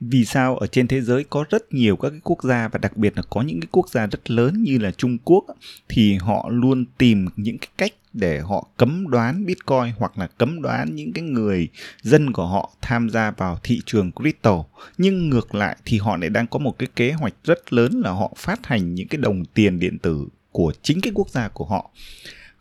vì sao ở trên thế giới có rất nhiều các cái quốc gia và đặc biệt là có những cái quốc gia rất lớn như là Trung Quốc thì họ luôn tìm những cái cách để họ cấm đoán Bitcoin hoặc là cấm đoán những cái người dân của họ tham gia vào thị trường crypto. Nhưng ngược lại thì họ lại đang có một cái kế hoạch rất lớn là họ phát hành những cái đồng tiền điện tử của chính cái quốc gia của họ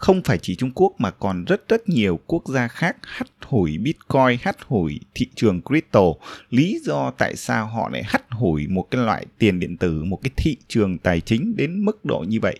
không phải chỉ Trung Quốc mà còn rất rất nhiều quốc gia khác hắt hủi Bitcoin, hắt hủi thị trường crypto. Lý do tại sao họ lại hắt hủi một cái loại tiền điện tử, một cái thị trường tài chính đến mức độ như vậy?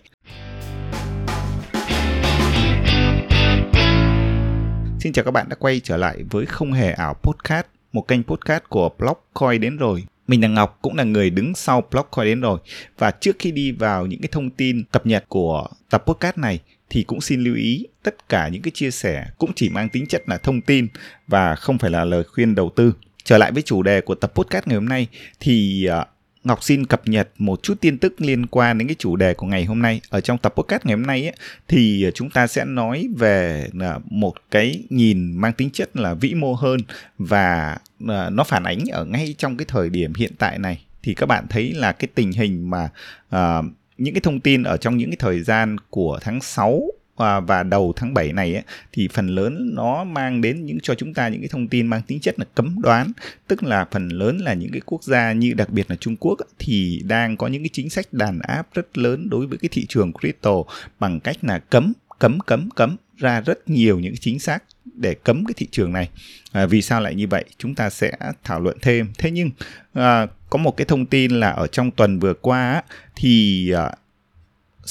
Xin chào các bạn đã quay trở lại với Không Hề Ảo Podcast, một kênh podcast của Blockcoin đến rồi. Mình là Ngọc cũng là người đứng sau Blockcoin đến rồi. Và trước khi đi vào những cái thông tin cập nhật của tập podcast này thì cũng xin lưu ý tất cả những cái chia sẻ cũng chỉ mang tính chất là thông tin và không phải là lời khuyên đầu tư. Trở lại với chủ đề của tập podcast ngày hôm nay thì à, Ngọc xin cập nhật một chút tin tức liên quan đến cái chủ đề của ngày hôm nay. Ở trong tập podcast ngày hôm nay ấy, thì chúng ta sẽ nói về à, một cái nhìn mang tính chất là vĩ mô hơn và à, nó phản ánh ở ngay trong cái thời điểm hiện tại này thì các bạn thấy là cái tình hình mà uh, những cái thông tin ở trong những cái thời gian của tháng 6 và, và đầu tháng 7 này ấy, thì phần lớn nó mang đến những cho chúng ta những cái thông tin mang tính chất là cấm đoán. Tức là phần lớn là những cái quốc gia như đặc biệt là Trung Quốc thì đang có những cái chính sách đàn áp rất lớn đối với cái thị trường crypto bằng cách là cấm cấm cấm cấm ra rất nhiều những chính sách để cấm cái thị trường này. À, vì sao lại như vậy? Chúng ta sẽ thảo luận thêm. Thế nhưng à, có một cái thông tin là ở trong tuần vừa qua thì à,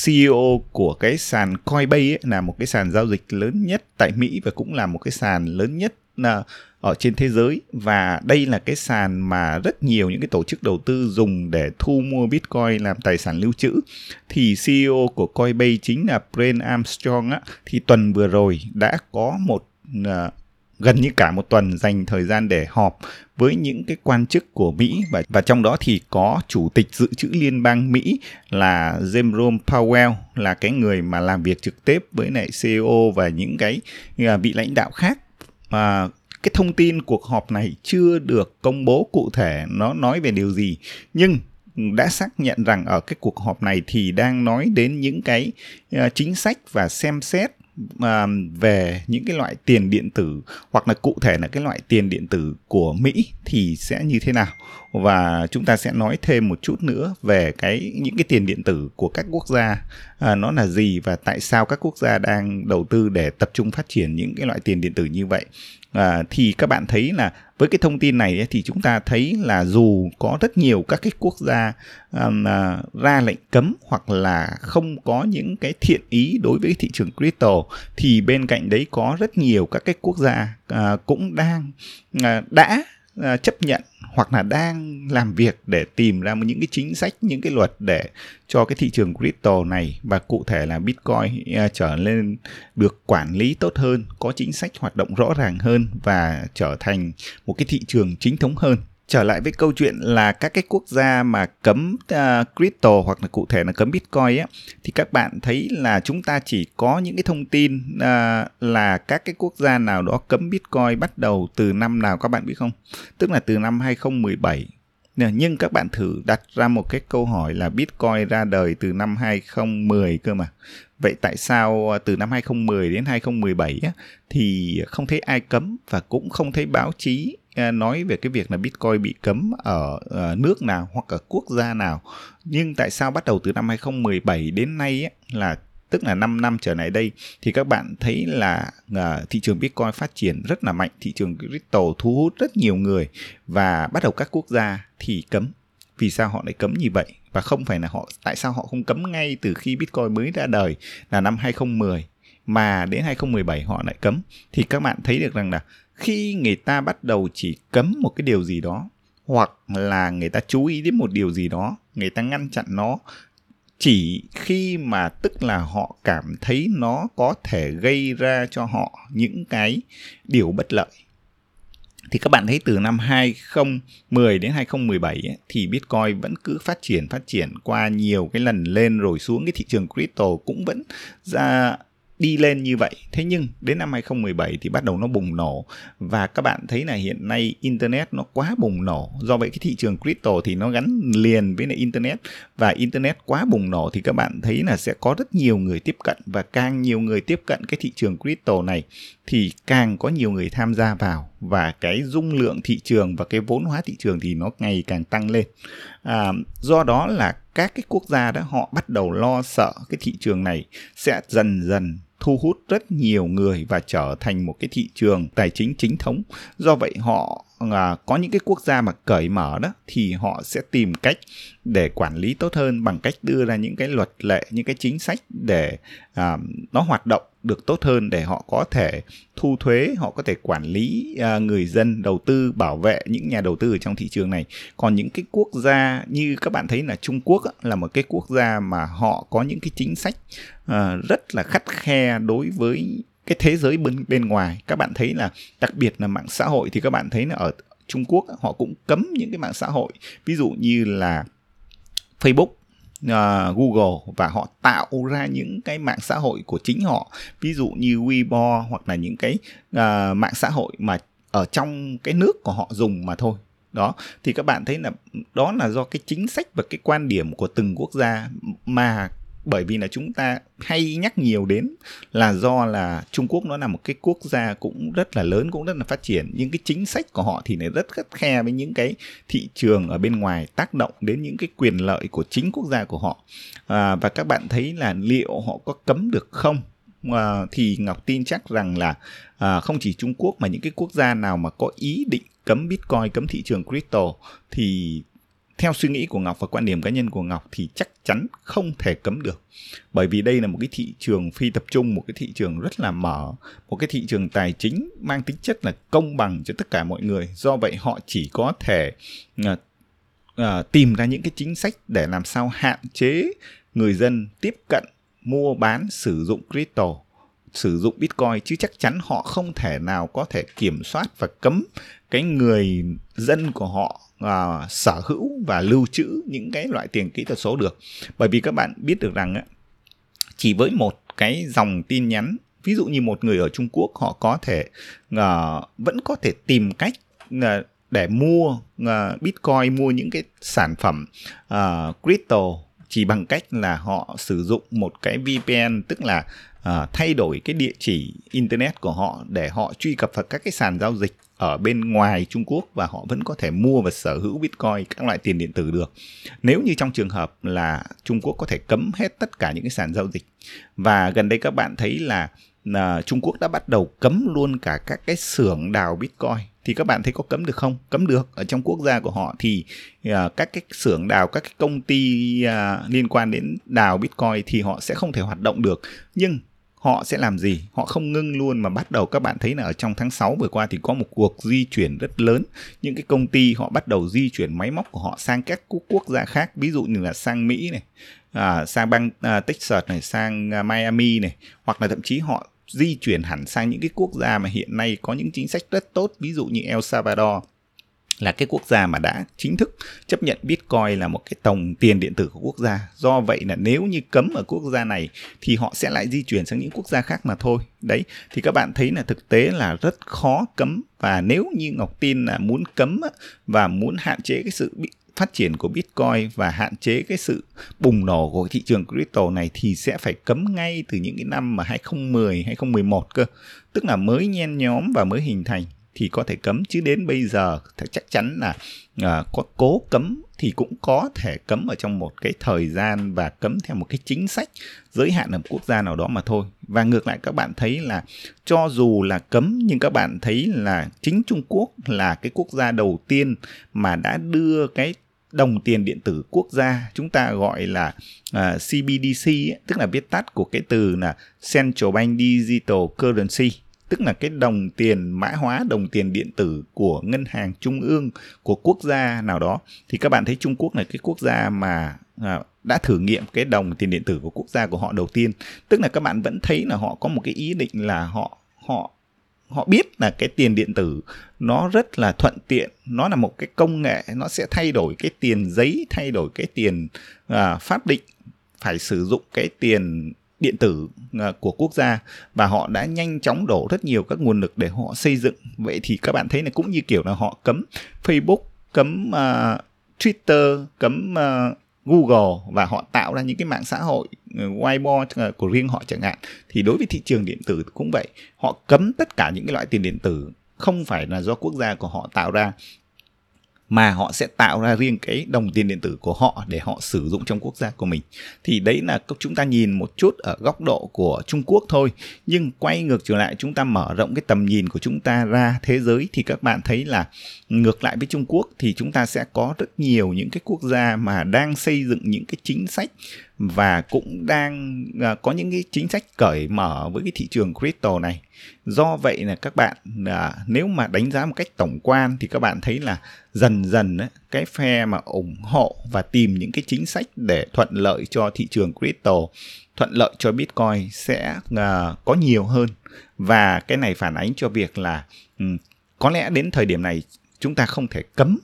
CEO của cái sàn Coinbase ấy, là một cái sàn giao dịch lớn nhất tại Mỹ và cũng là một cái sàn lớn nhất là ở trên thế giới. Và đây là cái sàn mà rất nhiều những cái tổ chức đầu tư dùng để thu mua Bitcoin làm tài sản lưu trữ. Thì CEO của Coinbase chính là Brent Armstrong á thì tuần vừa rồi đã có một uh, gần như cả một tuần dành thời gian để họp với những cái quan chức của Mỹ. Và và trong đó thì có chủ tịch dự trữ liên bang Mỹ là Jerome Powell là cái người mà làm việc trực tiếp với lại CEO và những cái à, vị lãnh đạo khác. Mà cái thông tin cuộc họp này chưa được công bố cụ thể nó nói về điều gì. Nhưng đã xác nhận rằng ở cái cuộc họp này thì đang nói đến những cái ờ, chính sách và xem xét ờ, về những cái loại tiền điện tử hoặc là cụ thể là cái loại tiền điện tử của Mỹ thì sẽ như thế nào. Và chúng ta sẽ nói thêm một chút nữa về cái, những cái tiền điện tử của các quốc gia à, nó là gì và tại sao các quốc gia đang đầu tư để tập trung phát triển những cái loại tiền điện tử như vậy? À, thì các bạn thấy là với cái thông tin này thì chúng ta thấy là dù có rất nhiều các cái quốc gia um, uh, ra lệnh cấm hoặc là không có những cái thiện ý đối với thị trường crypto thì bên cạnh đấy có rất nhiều các cái quốc gia uh, cũng đang uh, đã uh, chấp nhận hoặc là đang làm việc để tìm ra những cái chính sách những cái luật để cho cái thị trường crypto này và cụ thể là bitcoin uh, trở lên được quản lý tốt hơn có chính sách hoạt động rõ ràng hơn và trở thành một cái thị trường chính thống hơn trở lại với câu chuyện là các cái quốc gia mà cấm uh, crypto hoặc là cụ thể là cấm bitcoin á thì các bạn thấy là chúng ta chỉ có những cái thông tin uh, là các cái quốc gia nào đó cấm bitcoin bắt đầu từ năm nào các bạn biết không tức là từ năm 2017 nhưng các bạn thử đặt ra một cái câu hỏi là Bitcoin ra đời từ năm 2010 cơ mà. Vậy tại sao à, từ năm 2010 đến 2017 á, thì không thấy ai cấm và cũng không thấy báo chí nói về cái việc là Bitcoin bị cấm ở ờ, nước nào hoặc ở quốc gia nào. Nhưng tại sao bắt đầu từ năm 2017 đến nay ấy, là tức là 5 năm trở lại đây thì các bạn thấy là uh, thị trường Bitcoin phát triển rất là mạnh, thị trường crypto thu hút rất nhiều người và bắt đầu các quốc gia thì cấm. Vì sao họ lại cấm như vậy? Và không phải là họ tại sao họ không cấm ngay từ khi Bitcoin mới ra đời là năm 2010 mà đến 2017 họ lại cấm thì các bạn thấy được rằng là khi người ta bắt đầu chỉ cấm một cái điều gì đó hoặc là người ta chú ý đến một điều gì đó người ta ngăn chặn nó chỉ khi mà tức là họ cảm thấy nó có thể gây ra cho họ những cái điều bất lợi. Thì các bạn thấy từ năm 2010 đến 2017 ấy, thì Bitcoin vẫn cứ phát triển phát triển qua nhiều cái lần lên rồi xuống cái thị trường crypto cũng vẫn ra đi lên như vậy. Thế nhưng đến năm 2017 thì bắt đầu nó bùng nổ và các bạn thấy là hiện nay internet nó quá bùng nổ. Do vậy cái thị trường crypto thì nó gắn liền với lại internet và internet quá bùng nổ thì các bạn thấy là sẽ có rất nhiều người tiếp cận và càng nhiều người tiếp cận cái thị trường crypto này thì càng có nhiều người tham gia vào và cái dung lượng thị trường và cái vốn hóa thị trường thì nó ngày càng tăng lên. À, do đó là các cái quốc gia đó họ bắt đầu lo sợ cái thị trường này sẽ dần dần thu hút rất nhiều người và trở thành một cái thị trường tài chính chính thống. Do vậy, họ à, có những cái quốc gia mà cởi mở đó thì họ sẽ tìm cách để quản lý tốt hơn bằng cách đưa ra những cái luật lệ những cái chính sách để à, nó hoạt động được tốt hơn để họ có thể thu thuế họ có thể quản lý uh, người dân đầu tư bảo vệ những nhà đầu tư ở trong thị trường này. Còn những cái quốc gia như các bạn thấy là Trung Quốc á, là một cái quốc gia mà họ có những cái chính sách uh, rất là khắt khe đối với cái thế giới bên bên ngoài các bạn thấy là đặc biệt là mạng xã hội thì các bạn thấy là ở Trung Quốc họ cũng cấm những cái mạng xã hội. Ví dụ như là Facebook uh, Google và họ tạo ra những cái mạng xã hội của chính họ. Ví dụ như Weibo hoặc là những cái uh, mạng xã hội mà ở trong cái nước của họ dùng mà thôi. Đó thì các bạn thấy là đó là do cái chính sách và cái quan điểm của từng quốc gia mà bởi vì là chúng ta hay nhắc nhiều đến là do là Trung Quốc nó là một cái quốc gia cũng rất là lớn cũng rất là phát triển. Nhưng cái chính sách của họ thì lại rất khắt khe với những cái thị trường ở bên ngoài tác động đến những cái quyền lợi của chính quốc gia của họ. À, và các bạn thấy là liệu họ có cấm được không? À, thì Ngọc tin chắc rằng là à, không chỉ Trung Quốc mà những cái quốc gia nào mà có ý định cấm Bitcoin cấm thị trường crypto thì theo suy nghĩ của Ngọc và quan điểm cá nhân của Ngọc thì chắc chắn không thể cấm được. Bởi vì đây là một cái thị trường phi tập trung, một cái thị trường rất là mở, một cái thị trường tài chính mang tính chất là công bằng cho tất cả mọi người. Do vậy họ chỉ có thể uh, uh, tìm ra những cái chính sách để làm sao hạn chế người dân tiếp cận mua bán sử dụng crypto sử dụng bitcoin chứ chắc chắn họ không thể nào có thể kiểm soát và cấm cái người dân của họ uh, sở hữu và lưu trữ những cái loại tiền kỹ thuật số được. Bởi vì các bạn biết được rằng chỉ với một cái dòng tin nhắn ví dụ như một người ở Trung Quốc họ có thể uh, vẫn có thể tìm cách uh, để mua uh, Bitcoin mua những cái sản phẩm uh, crypto chỉ bằng cách là họ sử dụng một cái VPN tức là uh, thay đổi cái địa chỉ internet của họ để họ truy cập vào các cái sàn giao dịch ở bên ngoài Trung Quốc và họ vẫn có thể mua và sở hữu Bitcoin các loại tiền điện tử được. Nếu như trong trường hợp là Trung Quốc có thể cấm hết tất cả những cái sàn giao dịch và gần đây các bạn thấy là là Trung Quốc đã bắt đầu cấm luôn cả các cái xưởng đào Bitcoin thì các bạn thấy có cấm được không? Cấm được ở trong quốc gia của họ thì uh, các cái xưởng đào các cái công ty uh, liên quan đến đào Bitcoin thì họ sẽ không thể hoạt động được nhưng họ sẽ làm gì? Họ không ngưng luôn mà bắt đầu. Các bạn thấy là ở trong tháng 6 vừa qua thì có một cuộc di chuyển rất lớn. Những cái công ty họ bắt đầu di chuyển máy móc của họ sang các quốc gia khác. Ví dụ như là sang Mỹ này à, sang bang à, Texas này sang à, Miami này. Hoặc là thậm chí họ di chuyển hẳn sang những cái quốc gia mà hiện nay có những chính sách rất tốt. Ví dụ như El Salvador là cái quốc gia mà đã chính thức chấp nhận Bitcoin là một cái tổng tiền điện tử của quốc gia. Do vậy là nếu như cấm ở quốc gia này thì họ sẽ lại di chuyển sang những quốc gia khác mà thôi. Đấy, thì các bạn thấy là thực tế là rất khó cấm và nếu như Ngọc tin là muốn cấm và muốn hạn chế cái sự bị phát triển của Bitcoin và hạn chế cái sự bùng nổ của thị trường crypto này thì sẽ phải cấm ngay từ những cái năm mà 2010, 2011 cơ. Tức là mới nhen nhóm và mới hình thành thì có thể cấm. Chứ đến bây giờ thì chắc chắn là à, có cố cấm thì cũng có thể cấm ở trong một cái thời gian và cấm theo một cái chính sách giới hạn ở một quốc gia nào đó mà thôi. Và ngược lại các bạn thấy là cho dù là cấm nhưng các bạn thấy là chính Trung Quốc là cái quốc gia đầu tiên mà đã đưa cái đồng tiền điện tử quốc gia chúng ta gọi là à, uh, CBDC ấy, tức là viết tắt của cái từ là Central Bank Digital Currency tức là cái đồng tiền mã hóa đồng tiền điện tử của ngân hàng trung ương của quốc gia nào đó. Thì các bạn thấy Trung Quốc là cái quốc gia mà à, đã thử nghiệm cái đồng tiền điện tử của quốc gia của họ đầu tiên. Tức là các bạn vẫn thấy là họ có một cái ý định là họ họ họ biết là cái tiền điện tử nó rất là thuận tiện nó là một cái công nghệ nó sẽ thay đổi cái tiền giấy thay đổi cái tiền à, pháp định phải sử dụng cái tiền điện tử à, của quốc gia và họ đã nhanh chóng đổ rất nhiều các nguồn lực để họ xây dựng. Vậy thì các bạn thấy là cũng như kiểu là họ cấm Facebook cấm uh, Twitter cấm uh, Google và họ tạo ra những cái mạng xã hội Weibo của riêng họ chẳng hạn. Thì đối với thị trường điện tử cũng vậy. Họ cấm tất cả những cái loại tiền điện tử. Không phải là do quốc gia của họ tạo ra mà họ sẽ tạo ra riêng cái đồng tiền điện tử của họ để họ sử dụng trong quốc gia của mình. Thì đấy là chúng ta nhìn một chút ở góc độ của Trung Quốc thôi. Nhưng quay ngược trở lại, chúng ta mở rộng cái tầm nhìn của chúng ta ra thế giới, thì các bạn thấy là ngược lại với Trung Quốc thì chúng ta sẽ có rất nhiều những cái quốc gia mà đang xây dựng những cái chính sách và cũng đang à, có những cái chính sách cởi mở với cái thị trường crypto này. Do vậy là các bạn à, nếu mà đánh giá một cách tổng quan thì các bạn thấy là dần dần ấy, cái phe mà ủng hộ và tìm những cái chính sách để thuận lợi cho thị trường crypto thuận lợi cho bitcoin sẽ à, có nhiều hơn. Và cái này phản ánh cho việc là um, có lẽ đến thời điểm này chúng ta không thể cấm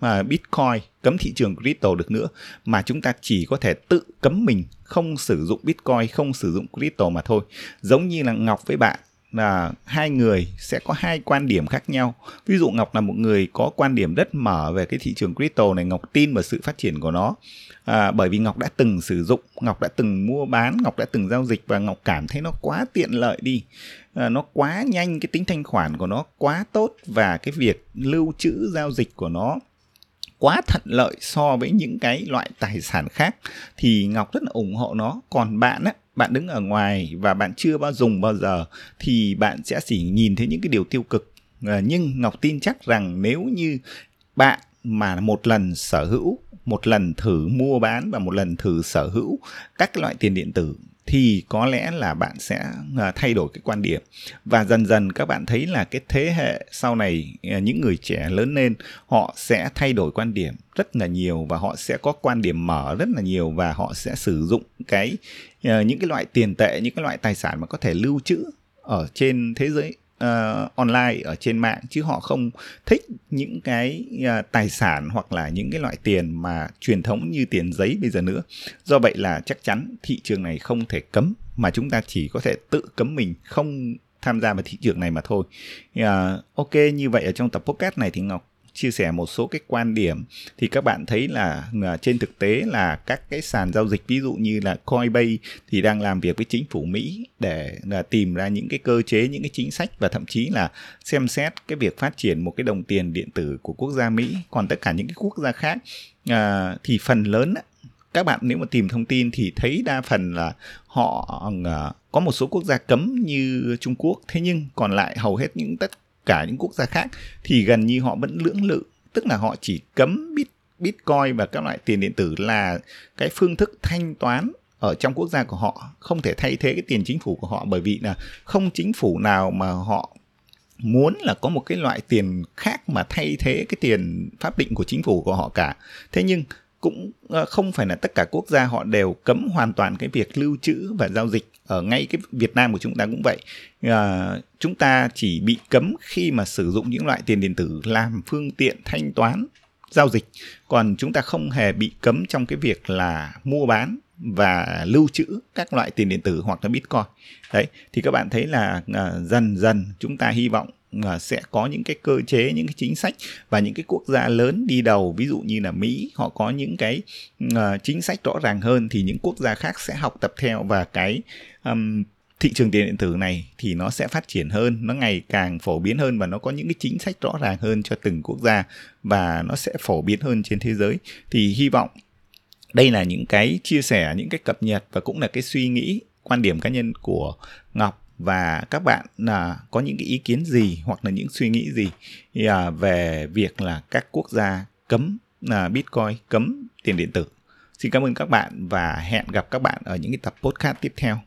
mà Bitcoin cấm thị trường crypto được nữa mà chúng ta chỉ có thể tự cấm mình không sử dụng Bitcoin không sử dụng crypto mà thôi. Giống như là Ngọc với bạn là hai người sẽ có hai quan điểm khác nhau. Ví dụ ngọc là một người có quan điểm rất mở về cái thị trường crypto này ngọc tin vào sự phát triển của nó. À, bởi vì ngọc đã từng sử dụng ngọc đã từng mua bán ngọc đã từng giao dịch và ngọc cảm thấy nó quá tiện lợi đi. À, nó quá nhanh cái tính thanh khoản của nó quá tốt và cái việc lưu trữ giao dịch của nó quá thuận lợi so với những cái loại tài sản khác thì ngọc rất là ủng hộ nó. Còn bạn á bạn đứng ở ngoài và bạn chưa bao dùng bao giờ thì bạn sẽ chỉ nhìn thấy những cái điều tiêu cực. À, nhưng ngọc tin chắc rằng nếu như bạn mà một lần sở hữu một lần thử mua bán và một lần thử sở hữu các loại tiền điện tử thì có lẽ là bạn sẽ à, thay đổi cái quan điểm. Và dần dần các bạn thấy là cái thế hệ sau này à, những người trẻ lớn lên, họ sẽ thay đổi quan điểm rất là nhiều và họ sẽ có quan điểm mở rất là nhiều và họ sẽ sử dụng cái à, những cái loại tiền tệ, những cái loại tài sản mà có thể lưu trữ ở trên thế giới uh, online ở trên mạng chứ họ không thích những cái uh, tài sản hoặc là những cái loại tiền mà truyền thống như tiền giấy bây giờ nữa. Do vậy là chắc chắn thị trường này không thể cấm mà chúng ta chỉ có thể tự cấm mình không tham gia vào thị trường này mà thôi. Uh, ok như vậy ở trong tập podcast này thì ngọc chia sẻ một số cái quan điểm thì các bạn thấy là à, trên thực tế là các cái sàn giao dịch ví dụ như là Coinbase thì đang làm việc với chính phủ Mỹ để là tìm ra những cái cơ chế những cái chính sách và thậm chí là xem xét cái việc phát triển một cái đồng tiền điện tử của quốc gia Mỹ. Còn tất cả những cái quốc gia khác à, thì phần lớn các bạn nếu mà tìm thông tin thì thấy đa phần là họ à, có một số quốc gia cấm như Trung Quốc. Thế nhưng còn lại hầu hết những tất cả những quốc gia khác thì gần như họ vẫn lưỡng lự. Tức là họ chỉ cấm bit, bitcoin và các loại tiền điện tử là cái phương thức thanh toán ở trong quốc gia của họ. Không thể thay thế cái tiền chính phủ của họ bởi vì là không chính phủ nào mà họ muốn là có một cái loại tiền khác mà thay thế cái tiền pháp định của chính phủ của họ cả. Thế nhưng cũng ờ, không phải là tất cả quốc gia họ đều cấm hoàn toàn cái việc lưu trữ và giao dịch ở ngay cái Việt Nam của chúng ta cũng vậy. À, chúng ta chỉ bị cấm khi mà sử dụng những loại tiền điện tử làm phương tiện thanh toán giao dịch. Còn chúng ta không hề bị cấm trong cái việc là mua bán và lưu trữ các loại tiền điện tử hoặc là bitcoin. Đấy thì các bạn thấy là ờ, dần dần chúng ta hy vọng À, sẽ có những cái cơ chế những cái chính sách và những cái quốc gia lớn đi đầu. Ví dụ như là Mỹ họ có những cái uh, chính sách rõ ràng hơn thì những quốc gia khác sẽ học tập theo và cái um, thị trường tiền điện tử này thì nó sẽ phát triển hơn nó ngày càng phổ biến hơn và nó có những cái chính sách rõ ràng hơn cho từng quốc gia và nó sẽ phổ biến hơn trên thế giới. Thì hy vọng đây là những cái chia sẻ những cái cập nhật và cũng là cái suy nghĩ quan điểm cá nhân của ngọc và các bạn là có những cái ý kiến gì hoặc là những suy nghĩ gì à, về việc là các quốc gia cấm là Bitcoin cấm tiền điện tử. Xin cảm ơn các bạn và hẹn gặp các bạn ở những cái tập podcast tiếp theo.